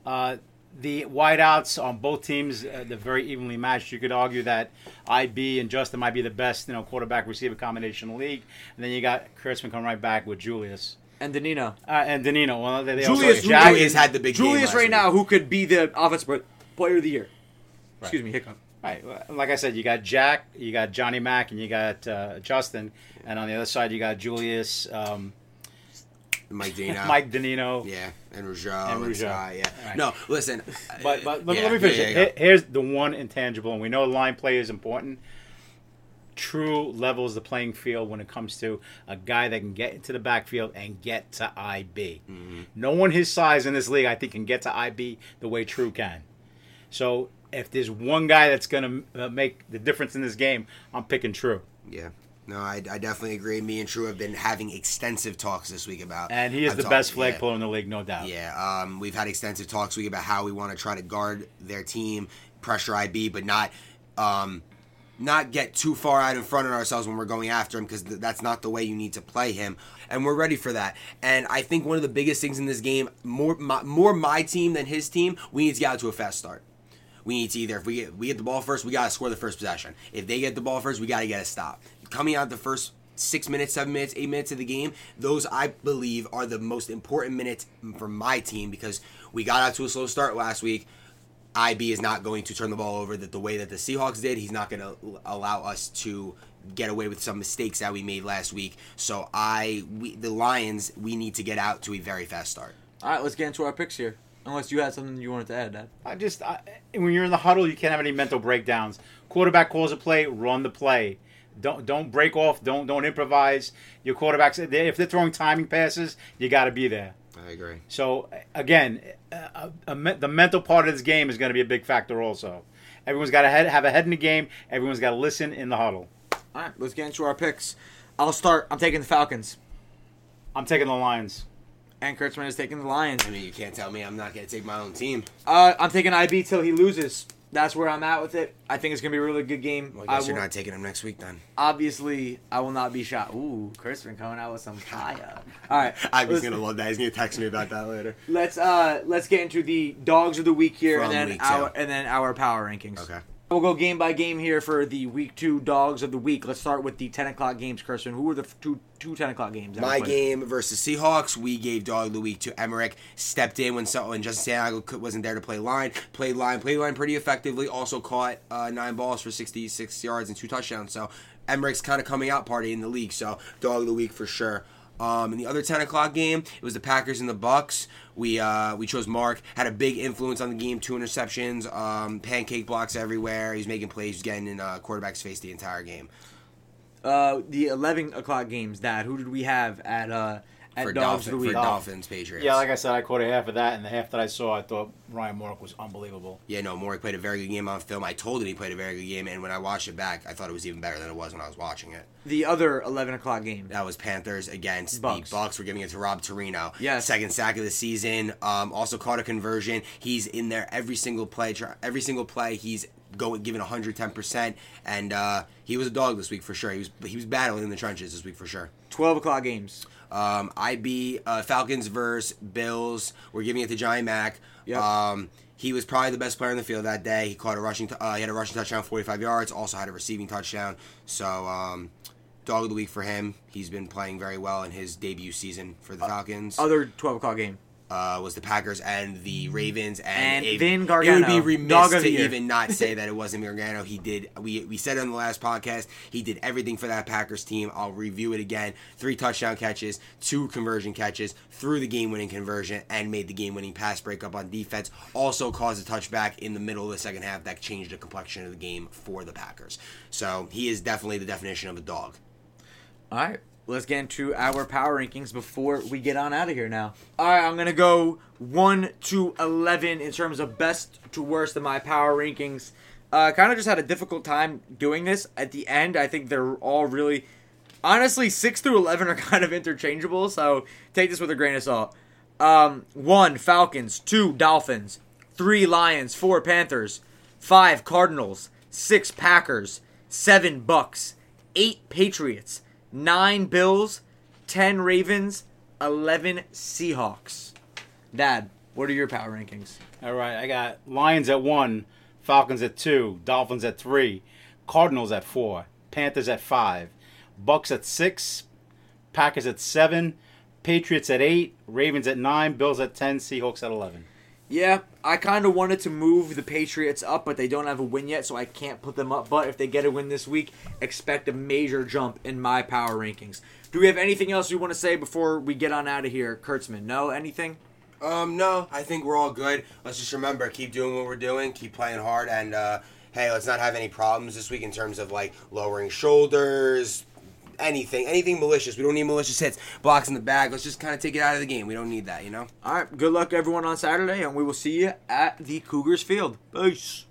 [SPEAKER 3] Uh, the wideouts on both teams, uh, they're very evenly matched. You could argue that IB and Justin might be the best, you know, quarterback receiver combination in the league, and then you got Kurtzman coming right back with Julius
[SPEAKER 1] and Danino.
[SPEAKER 3] uh, and Danino. Well, they, they
[SPEAKER 1] Julius,
[SPEAKER 3] also,
[SPEAKER 1] who
[SPEAKER 3] Jack,
[SPEAKER 2] Julius had the big game
[SPEAKER 1] Julius
[SPEAKER 2] last
[SPEAKER 1] right
[SPEAKER 2] week.
[SPEAKER 1] now, who could be the offensive player of the year. Excuse me, hiccup.
[SPEAKER 3] Right. Like I said, you got Jack, you got Johnny Mack, and you got uh, Justin, and on the other side you got Julius, um,
[SPEAKER 2] Mike Dino.
[SPEAKER 3] Mike Danino.
[SPEAKER 2] Yeah, and Rougeau
[SPEAKER 3] And Rougeau.
[SPEAKER 2] Yeah.
[SPEAKER 3] Right.
[SPEAKER 2] No, listen.
[SPEAKER 3] But but let,
[SPEAKER 2] yeah,
[SPEAKER 3] let me finish.
[SPEAKER 2] yeah,
[SPEAKER 3] Here's the one intangible, and we know line play is important. True levels the playing field when it comes to a guy that can get into the backfield and get to IB.
[SPEAKER 2] Mm-hmm.
[SPEAKER 3] No one his size in this league, I think, can get to IB the way True can. So if there's one guy that's going to uh, make the difference in this game, I'm picking True.
[SPEAKER 2] Yeah. No, I, I definitely agree. Me and True have been having extensive talks this week about.
[SPEAKER 3] And he is
[SPEAKER 2] I've
[SPEAKER 3] the best flag
[SPEAKER 2] yeah.
[SPEAKER 3] in the league, no doubt.
[SPEAKER 2] Yeah, um, we've had extensive talks week about how we want to try to guard their team, pressure IB, but not um, not get too far out in front of ourselves when we're going after him because th- that's not the way you need to play him. And we're ready for that. And I think one of the biggest things in this game, more my, more my team than his team, we need to get out to a fast start. We need to either if we get we get the ball first, we gotta score the first possession. If they get the ball first, we gotta get a stop. Coming out the first six minutes, seven minutes, eight minutes of the game, those I believe are the most important minutes for my team because we got out to a slow start last week. IB is not going to turn the ball over that the way that the Seahawks did. He's not going to allow us to get away with some mistakes that we made last week. So I, we, the Lions, we need to get out to a very fast start.
[SPEAKER 1] All right, let's get into our picks here. Unless you had something you wanted to add, Dad.
[SPEAKER 3] I just I, when you're in the huddle, you can't have any mental breakdowns. Quarterback calls a play, run the play. Don't don't break off. Don't don't improvise. Your quarterbacks if they're throwing timing passes, you got to be there.
[SPEAKER 2] I agree.
[SPEAKER 3] So again, a, a, me- the mental part of this game is going to be a big factor. Also, everyone's got to head, have a head in the game. Everyone's got to listen in the huddle.
[SPEAKER 1] All right, let's get into our picks. I'll start. I'm taking the Falcons.
[SPEAKER 3] I'm taking the Lions.
[SPEAKER 1] And Kurtzman is taking the Lions.
[SPEAKER 2] I mean, you can't tell me I'm not going to take my own team.
[SPEAKER 1] Uh, I'm taking IB till he loses. That's where I'm at with it. I think it's gonna be a really good game.
[SPEAKER 2] Well, I guess
[SPEAKER 1] I
[SPEAKER 2] you're not taking him next week then.
[SPEAKER 1] obviously, I will not be shot. Ooh, Kurtzman coming out with some fire. All right,
[SPEAKER 2] going to love that. He's going to text me about that later.
[SPEAKER 1] Let's uh let's get into the dogs of the week here,
[SPEAKER 2] From
[SPEAKER 1] and then our
[SPEAKER 2] two.
[SPEAKER 1] and then our power rankings.
[SPEAKER 2] Okay.
[SPEAKER 1] We'll go game by game here for the week two dogs of the week. Let's start with the 10 o'clock games, Kurtzman. Who were the two, two 10 o'clock games? that
[SPEAKER 2] My game versus Seahawks, we gave dog of the week to Emmerich. Stepped in when so, when Justin Santiago wasn't there to play line. Played line, played line pretty effectively. Also caught uh, nine balls for 66 yards and two touchdowns. So Emmerich's kind of coming out party in the league. So dog of the week for sure. Um, in the other 10 o'clock game, it was the Packers and the Bucks. We uh, we chose Mark. Had a big influence on the game. Two interceptions, um, pancake blocks everywhere. He's making plays, he's getting in uh, quarterback's face the entire game.
[SPEAKER 1] Uh, the 11 o'clock games, Dad. Who did we have at uh,
[SPEAKER 2] For,
[SPEAKER 1] dogs
[SPEAKER 2] Dolphin,
[SPEAKER 1] of
[SPEAKER 2] for Dolphins, Patriots.
[SPEAKER 3] Yeah, like I said, I caught a half of that, and the half that I saw, I thought Ryan Moore was unbelievable.
[SPEAKER 2] Yeah, no, Maury played a very good game on film. I told him he played a very good game, and when I watched it back, I thought it was even better than it was when I was watching it.
[SPEAKER 1] The other 11 o'clock game.
[SPEAKER 2] That was Panthers against
[SPEAKER 1] Bucks.
[SPEAKER 2] the Bucks. We're giving it to Rob Torino.
[SPEAKER 1] Yeah,
[SPEAKER 2] second sack of the season. Um, also caught a conversion. He's in there every single play. Every single play, he's going giving 110 percent, and uh, he was a dog this week for sure. He was he was battling in the trenches this week for sure.
[SPEAKER 1] 12 o'clock games.
[SPEAKER 2] Um, IB uh, Falcons versus Bills. We're giving it to Johnny Mack.
[SPEAKER 1] Yep.
[SPEAKER 2] Um, he was probably the best player in the field that day. He caught a rushing. T- uh, he had a rushing touchdown, 45 yards. Also had a receiving touchdown. So um, dog of the week for him. He's been playing very well in his debut season for the Falcons.
[SPEAKER 1] Other 12 o'clock game.
[SPEAKER 2] Uh, was the Packers and the Ravens and,
[SPEAKER 1] And
[SPEAKER 2] it,
[SPEAKER 1] Vin
[SPEAKER 2] It would be remiss to
[SPEAKER 1] year.
[SPEAKER 2] even not say that it wasn't Gargano. He did. We we said on the last podcast. He did everything for that Packers team. I'll review it again. Three touchdown catches, two conversion catches, threw the game winning conversion, and made the game winning pass breakup on defense. Also caused a touchback in the middle of the second half that changed the complexion of the game for the Packers. So he is definitely the definition of a dog.
[SPEAKER 1] All right, let's get into our power rankings before we get on out of here now. All right, I'm gonna go one to eleven in terms of best to worst of my power rankings. Uh, kind of just had a difficult time doing this at the end. I think they're all really, honestly, six through eleven are kind of interchangeable. So take this with a grain of salt. Um, one Falcons, two Dolphins, three Lions, four Panthers, five Cardinals, six Packers, seven Bucks, eight Patriots, nine Bills, ten Ravens, eleven Seahawks. Dad, what are your power rankings?
[SPEAKER 3] All right, I got Lions at one, Falcons at two, Dolphins at three, Cardinals at four, Panthers at five, Bucks at six, Packers at seven, Patriots at eight, Ravens at nine, Bills at ten, Seahawks at eleven.
[SPEAKER 1] Yeah, I kind of wanted to move the Patriots up, but they don't have a win yet, so I can't put them up. But if they get a win this week, expect a major jump in my power rankings. Do we have anything else you want to say before we get on out of here, Kurtzman? No, anything?
[SPEAKER 2] Um, no, I think we're all good. Let's just remember, keep doing what we're doing, keep playing hard, and uh, hey, let's not have any problems this week in terms of like lowering shoulders, anything, anything malicious. We don't need malicious hits, blocks in the bag. Let's just kind of take it out of the game. We don't need that, you know.
[SPEAKER 1] All right, good luck everyone on Saturday, and we will see you at the Cougars Field. Peace.